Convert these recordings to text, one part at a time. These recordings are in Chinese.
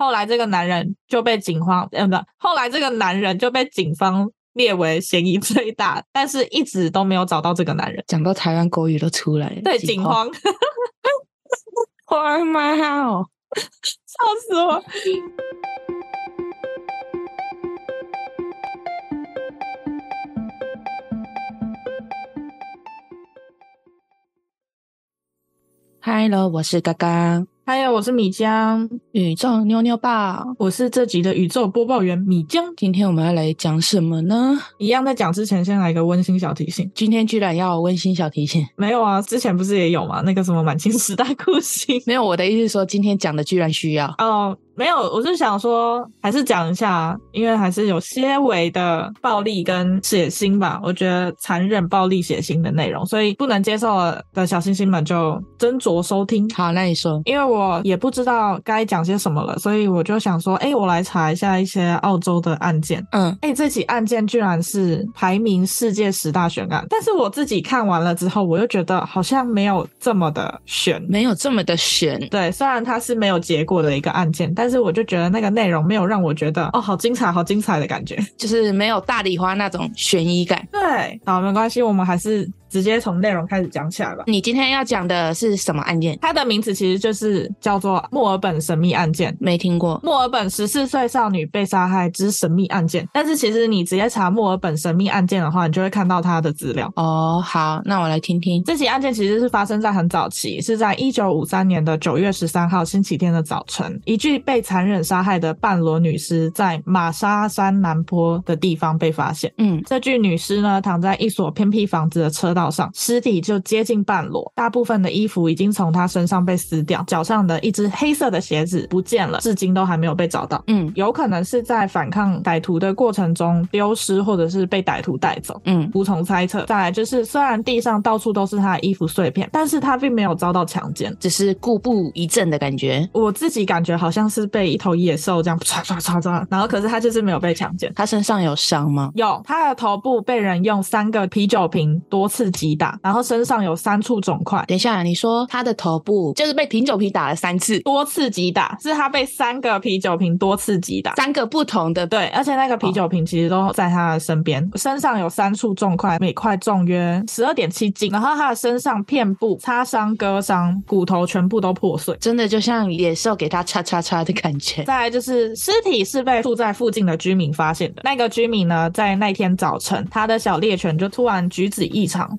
后来这个男人就被警方，呃，不，后来这个男人就被警方列为嫌疑最大，但是一直都没有找到这个男人。讲到台湾国语都出来了，对，警方，我的妈呀，笑死我！嗨喽，我是嘎嘎。嗨，我是米江，宇宙妞妞爸，我是这集的宇宙播报员米江。今天我们要来讲什么呢？一样在讲之前，先来一个温馨小提醒。今天居然要温馨小提醒？没有啊，之前不是也有吗？那个什么满清十大酷刑？没有，我的意思是说，今天讲的居然需要哦。没有，我是想说，还是讲一下，因为还是有些微的暴力跟血腥吧。我觉得残忍、暴力、血腥的内容，所以不能接受的小星星们就斟酌收听。好，那你说，因为我也不知道该讲些什么了，所以我就想说，哎，我来查一下一些澳洲的案件。嗯，哎，这起案件居然是排名世界十大悬案，但是我自己看完了之后，我又觉得好像没有这么的悬，没有这么的悬。对，虽然它是没有结果的一个案件，但是我就觉得那个内容没有让我觉得哦，好精彩，好精彩的感觉，就是没有大礼花那种悬疑感。对，好，没关系，我们还是。直接从内容开始讲起来吧。你今天要讲的是什么案件？它的名字其实就是叫做墨尔本神秘案件。没听过。墨尔本十四岁少女被杀害之神秘案件。但是其实你直接查墨尔本神秘案件的话，你就会看到它的资料。哦，好，那我来听听。这起案件其实是发生在很早期，是在一九五三年的九月十三号星期天的早晨，一具被残忍杀害的半裸女尸在玛莎山南坡的地方被发现。嗯，这具女尸呢，躺在一所偏僻房子的车道上，尸体就接近半裸，大部分的衣服已经从他身上被撕掉，脚上的一只黑色的鞋子不见了，至今都还没有被找到。嗯，有可能是在反抗歹徒的过程中丢失，或者是被歹徒带走。嗯，无从猜测。再来就是，虽然地上到处都是他的衣服碎片，但是他并没有遭到强奸，只是故布一阵的感觉。我自己感觉好像是被一头野兽这样 唰唰唰唰，然后可是他就是没有被强奸。他身上有伤吗？有，他的头部被人用三个啤酒瓶多次击打。然后身上有三处肿块。等一下，你说他的头部就是被啤酒瓶打了三次，多次击打，是他被三个啤酒瓶多次击打，三个不同的。对，而且那个啤酒瓶其实都在他的身边，哦、身上有三处重块，每块重约十二点七斤。然后他的身上遍布擦伤、割伤，骨头全部都破碎，真的就像野兽给他叉叉叉的感觉。再来就是尸体是被住在附近的居民发现的。那个居民呢，在那天早晨，他的小猎犬就突然举止异常，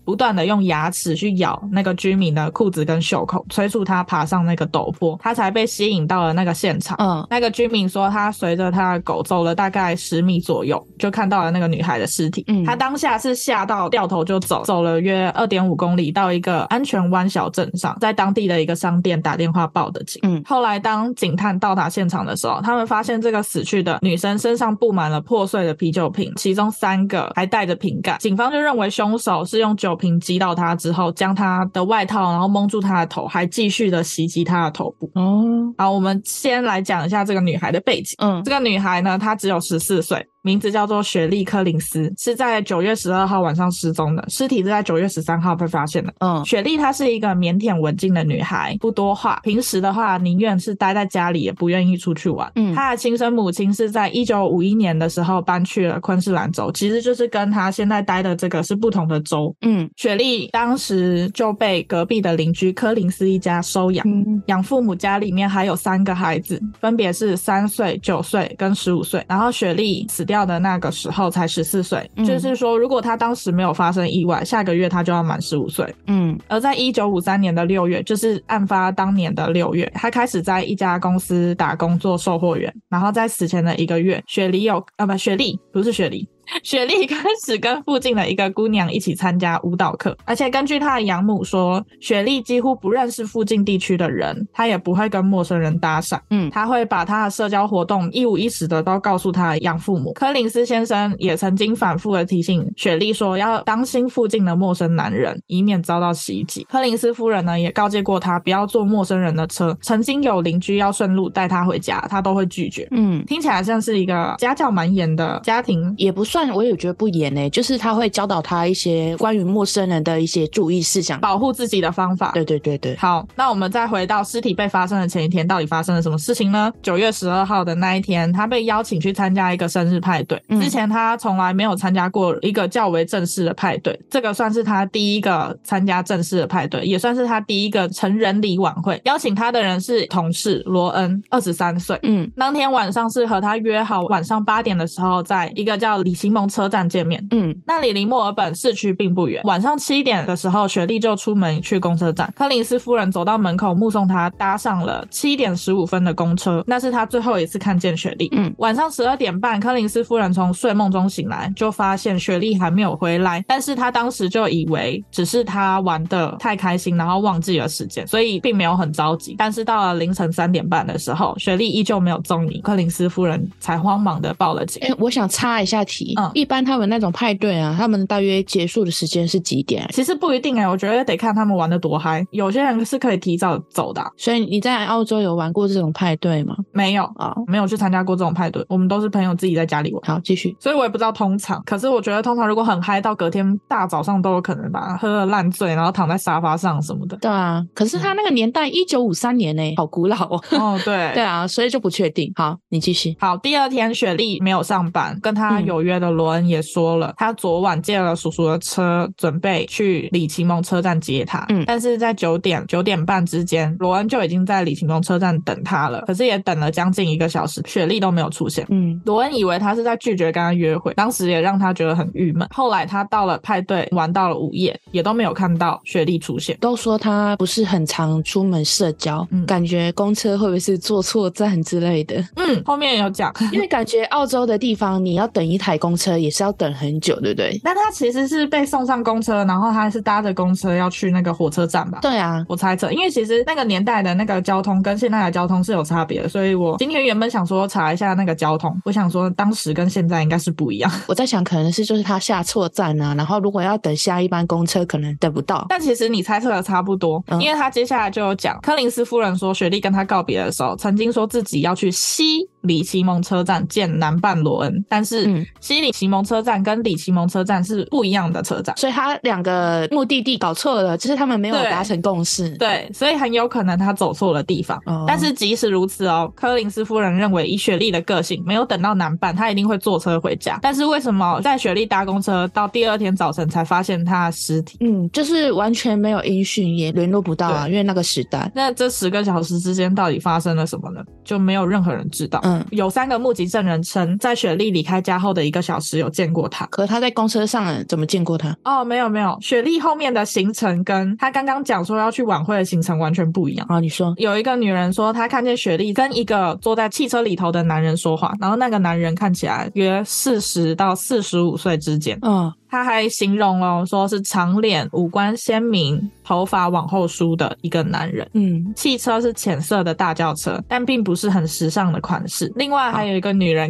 不断的用牙齿去咬那个居民的裤子跟袖口，催促他爬上那个陡坡，他才被吸引到了那个现场。嗯，那个居民说，他随着他的狗走了大概十米左右，就看到了那个女孩的尸体。嗯，他当下是吓到掉头就走，走了约二点五公里到一个安全湾小镇上，在当地的一个商店打电话报的警。嗯，后来当警探到达现场的时候，他们发现这个死去的女生身上布满了破碎的啤酒瓶，其中三个还带着瓶盖。警方就认为凶手是用酒瓶击到他之后，将他的外套然后蒙住他的头，还继续的袭击他的头部。哦，好，我们先来讲一下这个女孩的背景。嗯，这个女孩呢，她只有十四岁。名字叫做雪莉·柯林斯，是在九月十二号晚上失踪的，尸体是在九月十三号被发现的。嗯，雪莉她是一个腼腆文静的女孩，不多话，平时的话宁愿是待在家里，也不愿意出去玩。嗯，她的亲生母亲是在一九五一年的时候搬去了昆士兰州，其实就是跟她现在待的这个是不同的州。嗯，雪莉当时就被隔壁的邻居柯林斯一家收养，嗯，养父母家里面还有三个孩子，分别是三岁、九岁跟十五岁。然后雪莉死掉的那个时候才十四岁，就是说，如果他当时没有发生意外，下个月他就要满十五岁。嗯，而在一九五三年的六月，就是案发当年的六月，他开始在一家公司打工做售货员。然后在死前的一个月，雪梨有啊，不，雪莉不是雪莉。雪莉开始跟附近的一个姑娘一起参加舞蹈课，而且根据她的养母说，雪莉几乎不认识附近地区的人，她也不会跟陌生人搭讪。嗯，她会把她的社交活动一五一十的都告诉她的养父母。柯林斯先生也曾经反复的提醒雪莉说，要当心附近的陌生男人，以免遭到袭击。柯林斯夫人呢，也告诫过她不要坐陌生人的车。曾经有邻居要顺路带她回家，她都会拒绝。嗯，听起来像是一个家教蛮严的家庭，也不算。算我也觉得不严诶，就是他会教导他一些关于陌生人的一些注意事项，保护自己的方法。对对对对。好，那我们再回到尸体被发生的前一天，到底发生了什么事情呢？九月十二号的那一天，他被邀请去参加一个生日派对。之前他从来没有参加过一个较为正式的派对，这个算是他第一个参加正式的派对，也算是他第一个成人礼晚会。邀请他的人是同事罗恩，二十三岁。嗯，当天晚上是和他约好晚上八点的时候，在一个叫里奇蒙车站见面。嗯，那里离墨尔本市区并不远。晚上七点的时候，雪莉就出门去公车站。柯林斯夫人走到门口，目送她搭上了七点十五分的公车，那是她最后一次看见雪莉。嗯，晚上十二点半，柯林斯夫人从睡梦中醒来，就发现雪莉还没有回来。但是她当时就以为只是她玩的太开心，然后忘记了时间，所以并没有很着急。但是到了凌晨三点半的时候，雪莉依旧没有踪影，柯林斯夫人才慌忙的报了警。哎、欸，我想插一下题，嗯，一般他们那种派对啊，他们大约结束的时间是几点？其实不一定哎、欸，我觉得得看他们玩的多嗨。有些人是可以提早走的、啊。所以你在澳洲有玩过这种派对吗？没有啊，没有去参加过这种派对。我们都是朋友自己在家里玩。好，继续。所以我也不知道通常，可是我觉得通常如果很嗨到隔天大早上都有可能吧，喝了烂醉，然后躺在沙发上什么的。对啊，可是他那个年代一九五三年呢、欸，好古老哦。哦，对，对啊，所以就不确定。好，你继续。好，第二天雪莉没有上班，跟他有约的罗恩也说了，他昨晚借了叔叔的车，准备去里奇蒙车站接他。嗯，但是在九点九点半之间，罗恩就已经在里奇蒙车站等他了。可是也等了将近一个小时，雪莉都没有出现。嗯，罗恩以为他是在拒绝跟他约会，当时也让他觉得很郁闷。后来他到了派对，玩到了午夜，也都没有看到雪莉出现。都说他不是很常出门社交，嗯，感觉公车会不会是坐错站之类的？嗯，后面有讲，因为感觉澳洲的地方你要等一台公车也是要等很久，对不对？那他其实是被送上公车，然后他还是搭着公车要去那个火车站吧？对啊，我猜测，因为其实那个年代的那个交通跟现在的交通是有差别的，所以我今天原本想说查一下那个交通，我想说当时跟现在应该是不一样。我在想，可能是就是他下错站啊，然后如果要等下一班公车，可能等不到。但其实你猜测的差不多，嗯，因为他接下来就有讲，柯林斯夫人说，雪莉跟他告别的时候，曾经说自己要去西里奇蒙车站见男伴罗恩，但是西里奇蒙车站跟里奇蒙车站是不一样的车站，所以他两个目的地搞错了，就是他们没有达成共识。对，对，所以很有可能他走错了地方。哦。但是即使如此哦，柯林斯夫人认为以雪莉的个性，没有等到男伴，他一定会坐车回家。但是为什么在雪莉搭公车到第二天早晨才发现她的尸体？嗯，就是完全没有音讯，也联络不到啊，因为那个时代。那这十个小时之间到底发生了什么呢？就没有任何人知道。嗯，有三个目击证人称，在雪莉离开家后的一个小时有见过他。可他在公车上怎么见过他？哦，没有没有，雪莉后面的行程跟他刚刚讲说要去晚会的行程完全不一样。啊，你说有一个女人说她看见雪莉跟一个坐在汽车里头的男人说话，然后那个男人看起来约四十到四十五岁之间。嗯。他还形容哦，说是长脸、五官鲜明、头发往后梳的一个男人。嗯，汽车是浅色的大轿车，但并不是很时尚的款式。另外还有一个女人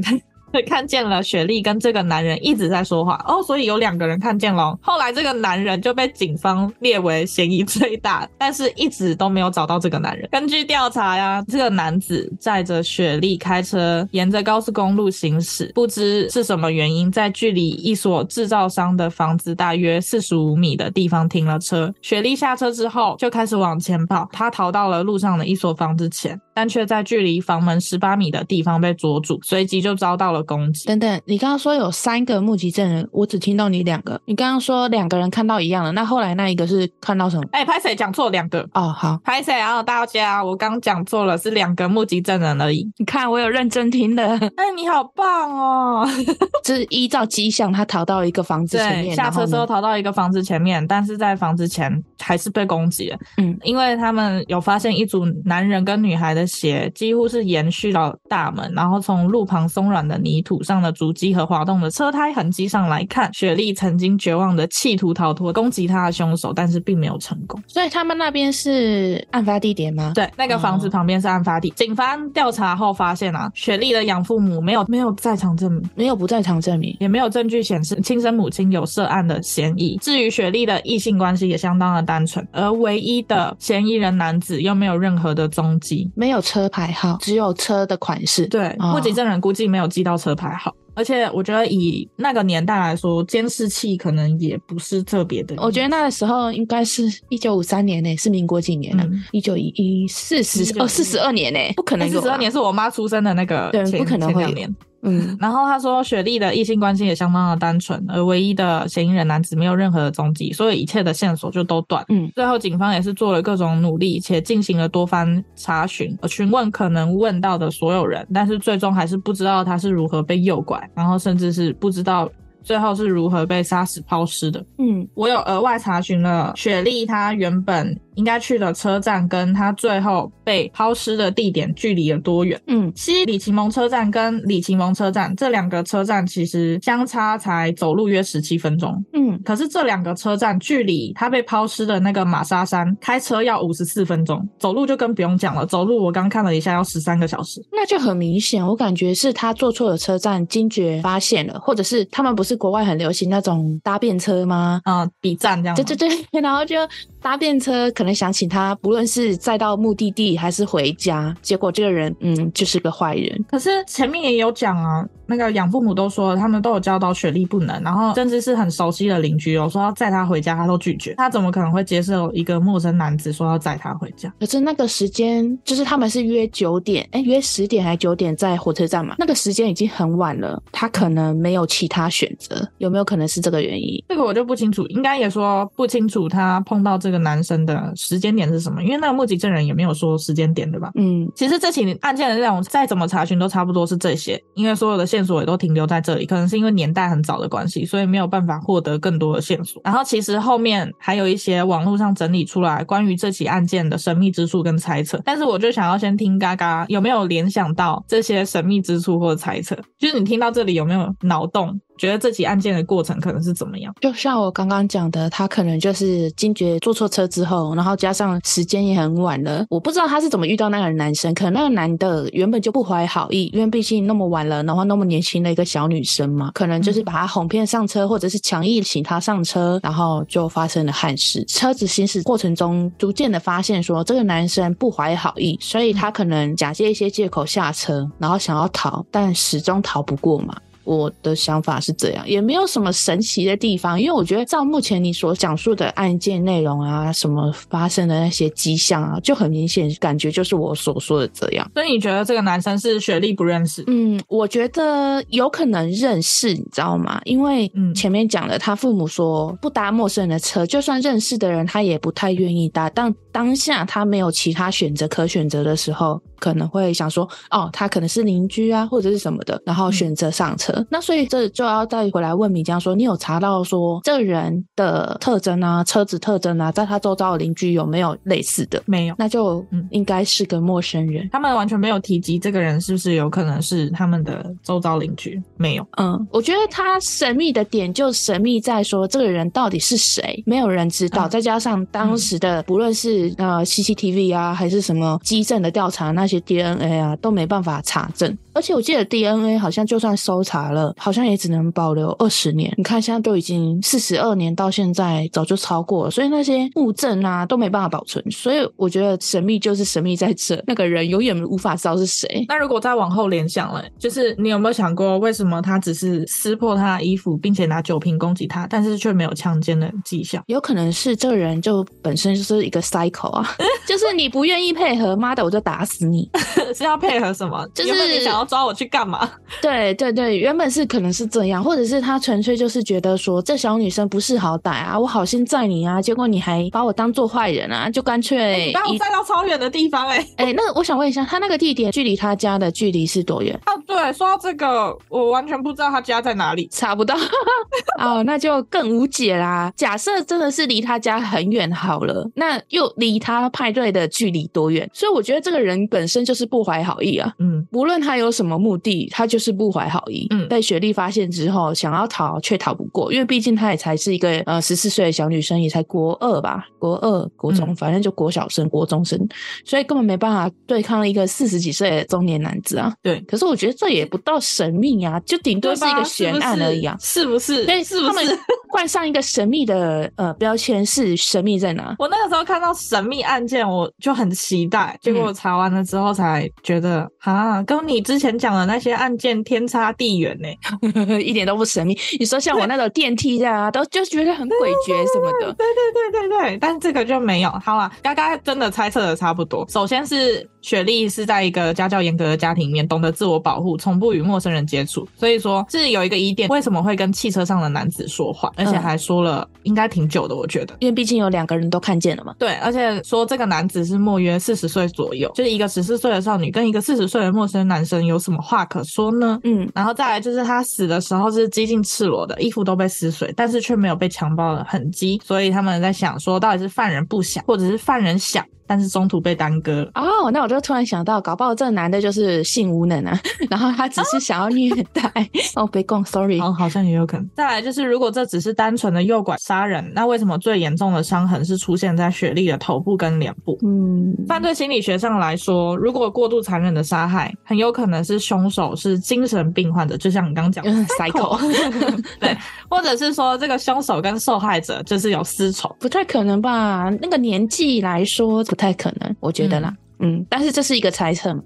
看。见了雪莉跟这个男人一直在说话哦，所以有两个人看见了。后来这个男人就被警方列为嫌疑最大，但是一直都没有找到这个男人。根据调查呀，这个男子载着雪莉开车沿着高速公路行驶，不知是什么原因，在距离一所制造商的房子大约四十五米的地方停了车。雪莉下车之后就开始往前跑，他逃到了路上的一所房子前，但却在距离房门十八米的地方被捉住，随即就遭到了攻击。等等，你刚刚说有三个目击证人，我只听到你两个。你刚刚说两个人看到一样的，那后来那一个是看到什么？哎、欸，拍谁讲错两个？哦，好，拍谁啊？大家，我刚讲错了，是两个目击证人而已。你看，我有认真听的。哎、欸，你好棒哦！就是依照迹象，他逃到一个房子前面，下车之后逃到一个房子前面，但是在房子前还是被攻击了。嗯，因为他们有发现一组男人跟女孩的鞋，几乎是延续到大门，然后从路旁松软的泥土上的足迹和滑动的车胎痕迹上来看，雪莉曾经绝望的企图逃脱攻击她的凶手，但是并没有成功。所以他们那边是案发地点吗？对，那个房子旁边是案发地。哦、警方调查后发现啊，雪莉的养父母没有没有在场证明，没有不在场证明，也没有证据显示亲生母亲有涉案的嫌疑。至于雪莉的异性关系也相当的单纯，而唯一的嫌疑人男子又没有任何的踪迹，没有车牌号，只有车的款式。对，目击证人估计没有记到车牌号。而且我觉得以那个年代来说，监视器可能也不是特别的。我觉得那个时候应该是一九五三年呢，是民国几年呢？一九一一四十二四十二年呢，不可能有。四十二年是我妈出生的那个，对，不可能会有。嗯，然后他说雪莉的异性关系也相当的单纯，而唯一的嫌疑人男子没有任何的踪迹，所以一切的线索就都断。嗯，最后警方也是做了各种努力，且进行了多番查询，询问可能问到的所有人，但是最终还是不知道他是如何被诱拐，然后甚至是不知道。最后是如何被杀死抛尸的？嗯，我有额外查询了雪莉她原本应该去的车站，跟他最后被抛尸的地点距离有多远？嗯，西里奇蒙车站跟里奇蒙车站这两个车站其实相差才走路约十七分钟。嗯，可是这两个车站距离他被抛尸的那个玛莎山开车要五十四分钟，走路就更不用讲了。走路我刚看了一下要十三个小时，那就很明显，我感觉是他坐错了车站，惊觉发现了，或者是他们不是。是国外很流行那种搭便车吗？嗯，比站这样。对对对，然后就搭便车，可能想请他，不论是载到目的地还是回家，结果这个人，嗯，就是个坏人。可是前面也有讲啊。那个养父母都说了，他们都有教导雪莉不能，然后甚至是很熟悉的邻居有说要载她回家，她都拒绝。他怎么可能会接受一个陌生男子说要载他回家？可是那个时间就是他们是约九点，哎，约十点还是九点在火车站嘛？那个时间已经很晚了，他可能没有其他选择，有没有可能是这个原因？这个我就不清楚，应该也说不清楚他碰到这个男生的时间点是什么，因为那个目击证人也没有说时间点，对吧？嗯，其实这起案件的内容再怎么查询都差不多是这些，因为所有的线索也都停留在这里，可能是因为年代很早的关系，所以没有办法获得更多的线索。然后其实后面还有一些网络上整理出来关于这起案件的神秘之处跟猜测，但是我就想要先听嘎嘎有没有联想到这些神秘之处或者猜测，就是你听到这里有没有脑洞？觉得这起案件的过程可能是怎么样？就像我刚刚讲的，他可能就是惊觉坐错车之后，然后加上时间也很晚了，我不知道他是怎么遇到那个男生。可能那个男的原本就不怀好意，因为毕竟那么晚了，然后那么年轻的一个小女生嘛，可能就是把他哄骗上车，或者是强硬请他上车，然后就发生了憾事。车子行驶过程中，逐渐的发现说这个男生不怀好意，所以他可能假借一些借口下车，然后想要逃，但始终逃不过嘛。我的想法是这样，也没有什么神奇的地方，因为我觉得照目前你所讲述的案件内容啊，什么发生的那些迹象啊，就很明显，感觉就是我所说的这样。所以你觉得这个男生是雪莉不认识？嗯，我觉得有可能认识，你知道吗？因为前面讲了，他父母说不搭陌生人的车，就算认识的人，他也不太愿意搭。但当下他没有其他选择可选择的时候，可能会想说，哦，他可能是邻居啊，或者是什么的，然后选择上车。嗯、那所以这就要再回来问米江说，你有查到说这个人的特征啊，车子特征啊，在他周遭的邻居有没有类似的？没有，那就应该是个陌生人。他们完全没有提及这个人是不是有可能是他们的周遭邻居？没有。嗯，我觉得他神秘的点就神秘在说这个人到底是谁，没有人知道。嗯、再加上当时的不论是那 CCTV 啊，还是什么基证的调查，那些 DNA 啊都没办法查证。而且我记得 DNA 好像就算搜查了，好像也只能保留二十年。你看现在都已经四十二年，到现在早就超过了，所以那些物证啊都没办法保存。所以我觉得神秘就是神秘在这，那个人永远无法知道是谁。那如果再往后联想了，就是你有没有想过，为什么他只是撕破他的衣服，并且拿酒瓶攻击他，但是却没有强奸的迹象？有可能是这个人就本身就是一个 cycle 啊，就是你不愿意配合，妈的我就打死你，是要配合什么？就是要。抓我去干嘛？对对对，原本是可能是这样，或者是他纯粹就是觉得说，这小女生不识好歹啊，我好心载你啊，结果你还把我当做坏人啊，就干脆、把我载到超远的地方哎、欸、哎，那我想问一下，他那个地点距离他家的距离是多远？啊，对，说到这个，我完全不知道他家在哪里，查不到 哦，那就更无解啦。假设真的是离他家很远好了，那又离他派对的距离多远？所以我觉得这个人本身就是不怀好意啊，嗯，无论他有什么目的，他就是不怀好意。嗯，被雪莉发现之后，想要逃却逃不过，因为毕竟他也才是一个呃十四岁的小女生，也才国二吧，国二、国中，反正就国小生、国中生，所以根本没办法对抗一个四十几岁的中年男子啊。对，可是我觉得这也不到神秘啊，就顶多是一个悬案而已啊，是不是？所以他们冠上一个神秘的呃标签，是神秘在哪？我那个时候看到神秘案件，我就很期待，结果我查完了之后才觉得，啊、嗯，跟你之前讲的那些案件天差地远呢，一点都不神秘。你说像我那种电梯啊，都就觉得很诡谲什么的，对对对对对，但是这个就没有。好了，刚刚真的猜测的差不多。首先是雪莉是在一个家教严格的家庭里面，懂得自我保护，从不与陌生人接触，所以说是有一个疑点，为什么会跟汽车上的男子说话，而且还说了应该挺久的，我觉得，因为毕竟有两个人都看见了嘛。对，而且说这个男子是莫约四十岁左右，就是一个十四岁的少女跟一个四十岁的陌生男生有什么话可说呢？嗯，然后再来就是他死的时候是几近赤裸的，衣服都被撕碎，但是却没有被强暴的痕迹，所以他们在想说，到底是犯人不想，或者是犯人想？但是中途被耽搁了哦，那我就突然想到，搞不好这个男的就是性无能啊，然后他只是想要虐待 哦，别供，sorry，哦，好像也有可能。再来就是，如果这只是单纯的诱拐杀人，那为什么最严重的伤痕是出现在雪莉的头部跟脸部？嗯，犯罪心理学上来说，如果过度残忍的杀害，很有可能是凶手是精神病患者，就像你刚刚讲的 psycho，对，或者是说这个凶手跟受害者就是有私仇，不太可能吧？那个年纪来说不。不太可能，我觉得啦，嗯，嗯，但是这是一个猜测嘛。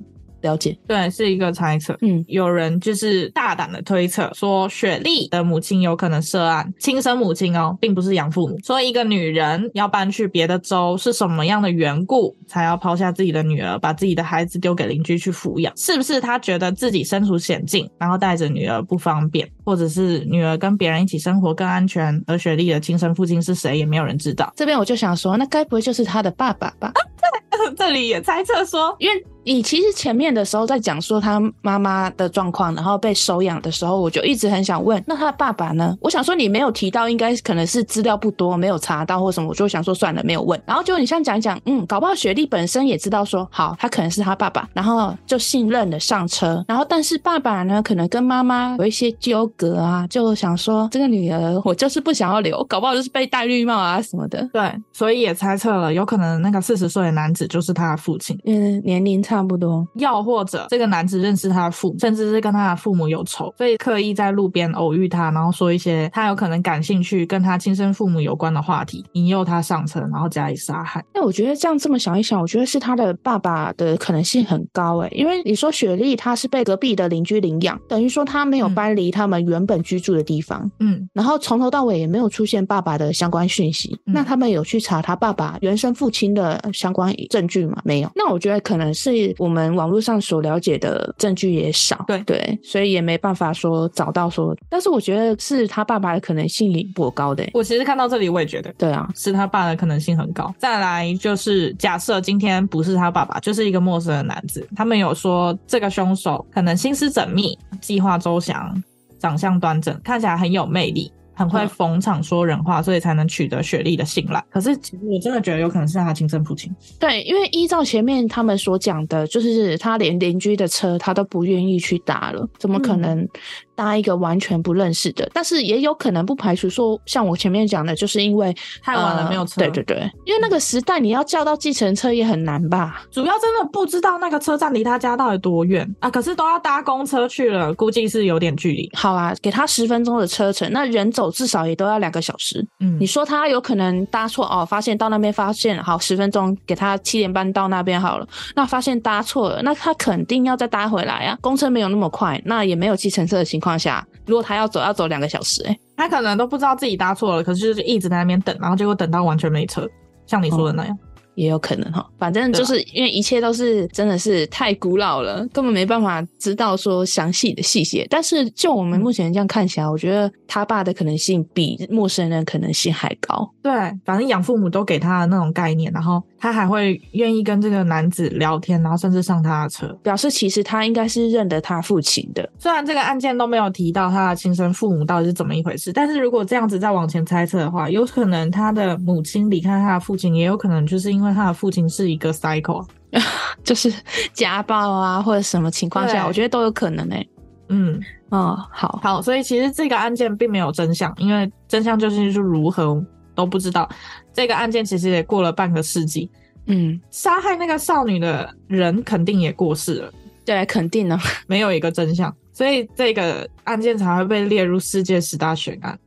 了解，对，是一个猜测。嗯，有人就是大胆的推测说，雪莉的母亲有可能涉案，亲生母亲哦，并不是养父母。说一个女人要搬去别的州，是什么样的缘故才要抛下自己的女儿，把自己的孩子丢给邻居去抚养？是不是她觉得自己身处险境，然后带着女儿不方便，或者是女儿跟别人一起生活更安全？而雪莉的亲生父亲是谁，也没有人知道。这边我就想说，那该不会就是她的爸爸吧？啊，这里也猜测说，因为。你其实前面的时候在讲说他妈妈的状况，然后被收养的时候，我就一直很想问，那他的爸爸呢？我想说你没有提到，应该可能是资料不多，没有查到或什么，我就想说算了，没有问。然后就你像讲讲，嗯，搞不好雪莉本身也知道说，好，他可能是他爸爸，然后就信任的上车。然后但是爸爸呢，可能跟妈妈有一些纠葛啊，就想说这个女儿我就是不想要留，搞不好就是被戴绿帽啊什么的。对，所以也猜测了，有可能那个四十岁的男子就是他的父亲。嗯，年龄差不多，要或者这个男子认识他的父母，甚至是跟他的父母有仇，所以刻意在路边偶遇他，然后说一些他有可能感兴趣、跟他亲生父母有关的话题，引诱他上车，然后加以杀害。那我觉得这样这么想一想，我觉得是他的爸爸的可能性很高诶，因为你说雪莉她是被隔壁的邻居领养，等于说他没有搬离他们原本居住的地方，嗯，然后从头到尾也没有出现爸爸的相关讯息。嗯、那他们有去查他爸爸原生父亲的相关证据吗？没有。那我觉得可能是我们网络。上所了解的证据也少，对对，所以也没办法说找到说，但是我觉得是他爸爸的可能性比颇高的。我其实看到这里，我也觉得，对啊，是他爸的可能性很高。再来就是假设今天不是他爸爸，就是一个陌生的男子，他们有说这个凶手可能心思缜密、计划周详、长相端正，看起来很有魅力。很会逢场说人话，所以才能取得雪莉的信赖。可是，其实我真的觉得有可能是他亲生父亲。对，因为依照前面他们所讲的，就是他连邻居的车他都不愿意去搭了，怎么可能？搭一个完全不认识的，但是也有可能不排除说，像我前面讲的，就是因为太晚了没有车。对对对，因为那个时代你要叫到计程车也很难吧？主要真的不知道那个车站离他家到底多远啊？可是都要搭公车去了，估计是有点距离。好啊，给他十分钟的车程，那人走至少也都要两个小时。嗯，你说他有可能搭错哦？发现到那边发现好十分钟，给他七点半到那边好了。那发现搭错了，那他肯定要再搭回来啊。公车没有那么快，那也没有计程车的情况。况下，如果他要走，要走两个小时，欸，他可能都不知道自己搭错了，可是就是一直在那边等，然后结果等到完全没车，像你说的那样。也有可能哈，反正就是因为一切都是真的是太古老了，根本没办法知道说详细的细节。但是就我们目前这样看起来，我觉得他爸的可能性比陌生人可能性还高。对，反正养父母都给他的那种概念，然后他还会愿意跟这个男子聊天，然后甚至上他的车，表示其实他应该是认得他父亲的。虽然这个案件都没有提到他的亲生父母到底是怎么一回事，但是如果这样子再往前猜测的话，有可能他的母亲离开他的父亲，也有可能就是因为。因为他的父亲是一个 psycho，就是家暴啊，或者什么情况下，我觉得都有可能哎、欸。嗯，哦，好好，所以其实这个案件并没有真相，因为真相究竟是如何都不知道。这个案件其实也过了半个世纪，嗯，杀害那个少女的人肯定也过世了，对，肯定呢，没有一个真相。所以这个案件才会被列入世界十大悬案。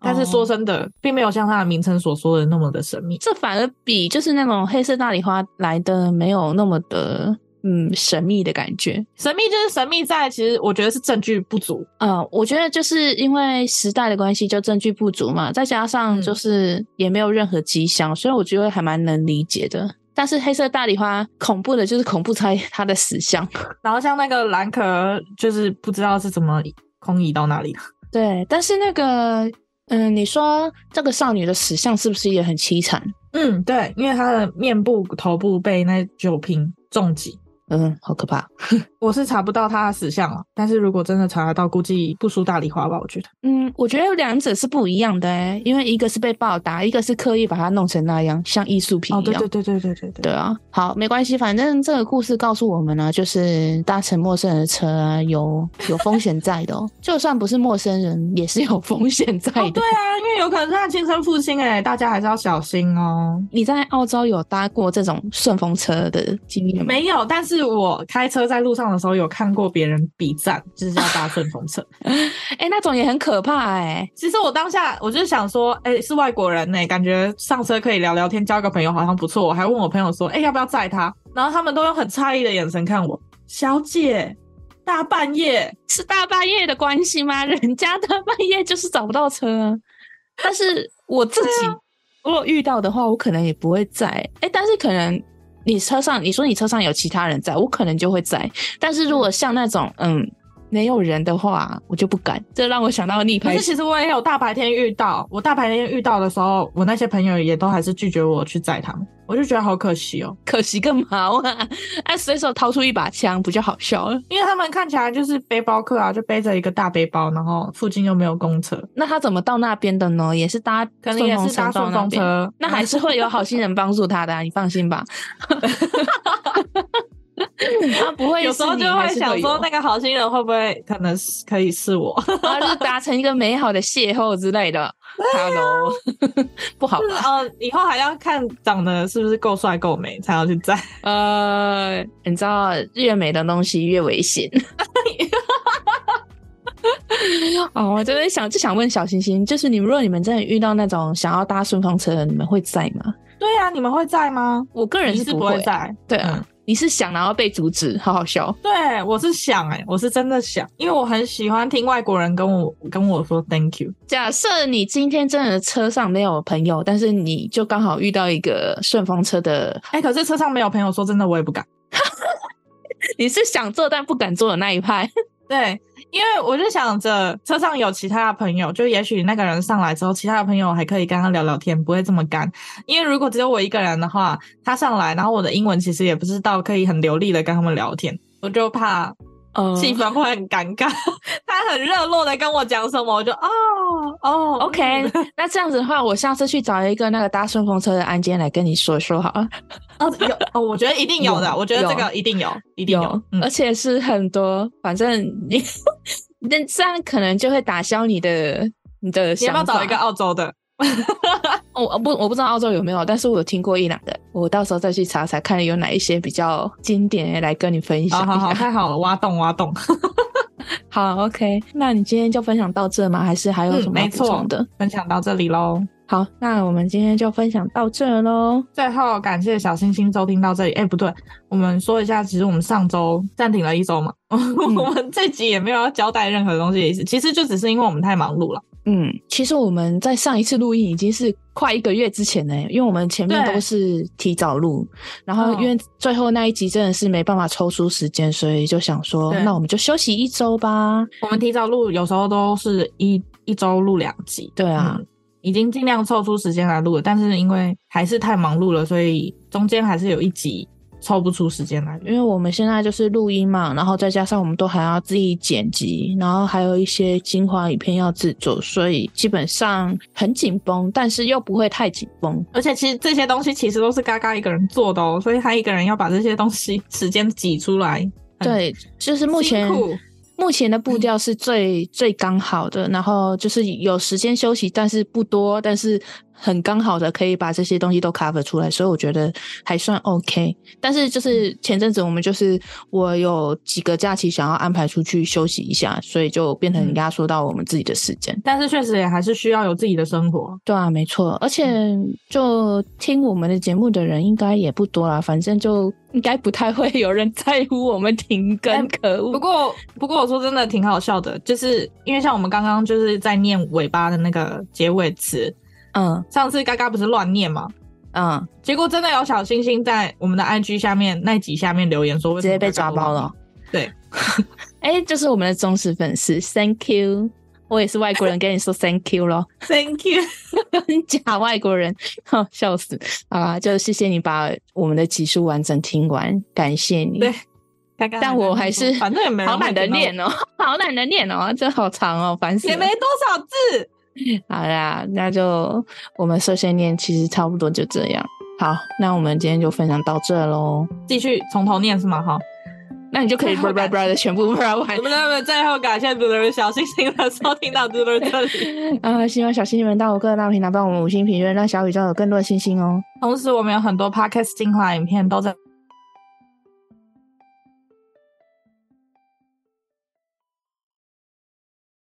但是说真的，并没有像它的名称所说的那么的神秘，这反而比就是那种黑色大礼花来的没有那么的嗯神秘的感觉。神秘就是神秘在，其实我觉得是证据不足。嗯，我觉得就是因为时代的关系，就证据不足嘛，再加上就是也没有任何迹象，所以我觉得还蛮能理解的。但是黑色大礼花恐怖的就是恐怖在 它的死相，然后像那个蓝壳，就是不知道是怎么空移到哪里了。对，但是那个。嗯，你说这个少女的死相是不是也很凄惨？嗯，对，因为她的面部、头部被那酒瓶重击。嗯，好可怕。我是查不到他的死相了，但是如果真的查得到，估计不输大丽花吧？我觉得。嗯，我觉得两者是不一样的哎，因为一个是被暴打，一个是刻意把它弄成那样，像艺术品一样。哦，对对对对对对对。对啊，好，没关系，反正这个故事告诉我们呢，就是搭乘陌生人的车啊，有有风险在的哦。就算不是陌生人，也是有风险在的。哦，对啊，因为有可能是他亲生父亲哎，大家还是要小心哦。你在澳洲有搭过这种顺风车的经验吗？没有，但是。是我开车在路上的时候有看过别人比赞，就是要搭顺风车。哎、欸，那种也很可怕哎、欸。其实我当下我就想说，哎、欸，是外国人呢、欸，感觉上车可以聊聊天，交个朋友好像不错。我还问我朋友说，哎、欸，要不要载他？然后他们都用很诧异的眼神看我。小姐，大半夜是大半夜的关系吗？人家大半夜就是找不到车。但是我自己如果遇到的话，我可能也不会载。哎、欸，但是可能。你车上，你说你车上有其他人在，我可能就会在。但是如果像那种，嗯，没有人的话，我就不敢。这让我想到逆拍。可是其实我也有大白天遇到，我大白天遇到的时候，我那些朋友也都还是拒绝我去载他们。我就觉得好可惜哦，可惜个毛啊！哎，随手掏出一把枪，不就好笑了？因为他们看起来就是背包客啊，就背着一个大背包，然后附近又没有公车，那他怎么到那边的呢？也是搭，可能也是搭顺风车，那还是会有好心人帮助他的啊，你放心吧。他不会，有时候就会想说，那个好心人会不会可能是可以是我，然后就达成一个美好的邂逅之类的。Hello，不好吧？呃，以后还要看长得是不是够帅够美才要去载。呃，你知道越美的东西越危险。哦，我真的想就想问小星星，就是你们如果你们真的遇到那种想要搭顺风车的，你们会在吗？对呀、啊，你们会在吗？我个人是不会在。对啊。嗯你是想然后被阻止，好好笑。对，我是想哎、欸，我是真的想，因为我很喜欢听外国人跟我跟我说 thank you。假设你今天真的车上没有朋友，但是你就刚好遇到一个顺风车的，哎、欸，可是车上没有朋友，说真的我也不敢。你是想做但不敢做的那一派。对，因为我就想着车上有其他的朋友，就也许那个人上来之后，其他的朋友还可以跟他聊聊天，不会这么干。因为如果只有我一个人的话，他上来，然后我的英文其实也不知道，可以很流利的跟他们聊天，我就怕。呃，气氛会很尴尬。他很热络的跟我讲什么，我就哦哦，OK。那这样子的话，我下次去找一个那个搭顺风车的案件来跟你说说好了。哦，有哦，我觉得一定有的，有我觉得这个一定有，有一定有，而且是很多。反正你那这样可能就会打消你的你的想法。你要不要找一个澳洲的？我不我不知道澳洲有没有，但是我有听过一两个，我到时候再去查查看有哪一些比较经典来跟你分享。好好好，太好了，挖 洞挖洞。好，OK，那你今天就分享到这吗？还是还有什么补充的？嗯，分享到这里喽。好，那我们今天就分享到这喽。最后感谢小星星收听到这里。哎，不对，我们说一下，其实我们上周暂停了一周嘛，嗯、我们这集也没有要交代任何东西的意思，其实就只是因为我们太忙碌了。嗯，其实我们在上一次录音已经是快一个月之前呢，因为我们前面都是提早录，然后因为最后那一集真的是没办法抽出时间，所以就想说，那我们就休息一周吧。我们提早录，有时候都是一一周录两集。对啊，嗯，已经尽量抽出时间来录了，但是因为还是太忙碌了，所以中间还是有一集。抽不出时间来，因为我们现在就是录音嘛，然后再加上我们都还要自己剪辑，然后还有一些精华影片要制作，所以基本上很紧绷，但是又不会太紧绷。而且其实这些东西其实都是嘎嘎一个人做的哦，所以他一个人要把这些东西时间挤出来，对，就是目前目前的步调是最最刚好的，然后就是有时间休息，但是不多，但是很刚好的可以把这些东西都 cover 出来，所以我觉得还算 OK。但是就是前阵子我们就是我有几个假期想要安排出去休息一下，所以就变成压缩到我们自己的时间。但是确实也还是需要有自己的生活。对啊，没错。而且就听我们的节目的人应该也不多啦，反正就应该不太会有人在乎我们停更。可恶。不过不过我说真的挺好笑的，就是因为像我们刚刚就是在念尾巴的那个结尾词。嗯，上次嘎嘎不是乱念吗？嗯，结果真的有小星星在我们的 IG 下面那集下面留言说，直接被抓包了。对，哎、欸，就是我们的忠实粉丝，Thank you。我也是外国人，跟你说 Thank you 咯。Thank you，假外国人，笑死。好啦，就谢谢你把我们的集数完整听完，感谢你。对，但我还是反正也没好懒得念哦，好懒得念哦，这好长哦，烦死了。也没多少字。好啦，那就我们碎碎念，其实差不多就这样。好，那我们今天就分享到这喽。继续从头念是吗？哈，那你就可以叭叭叭的全部叭完。不不不，最后感谢嘟嘟小星星的收听到嘟嘟这里。啊，希望小星星们到我各个大平台帮我们五星评论，让小宇宙有更多的星星哦。同时，我们有很多 podcast 精华影片都在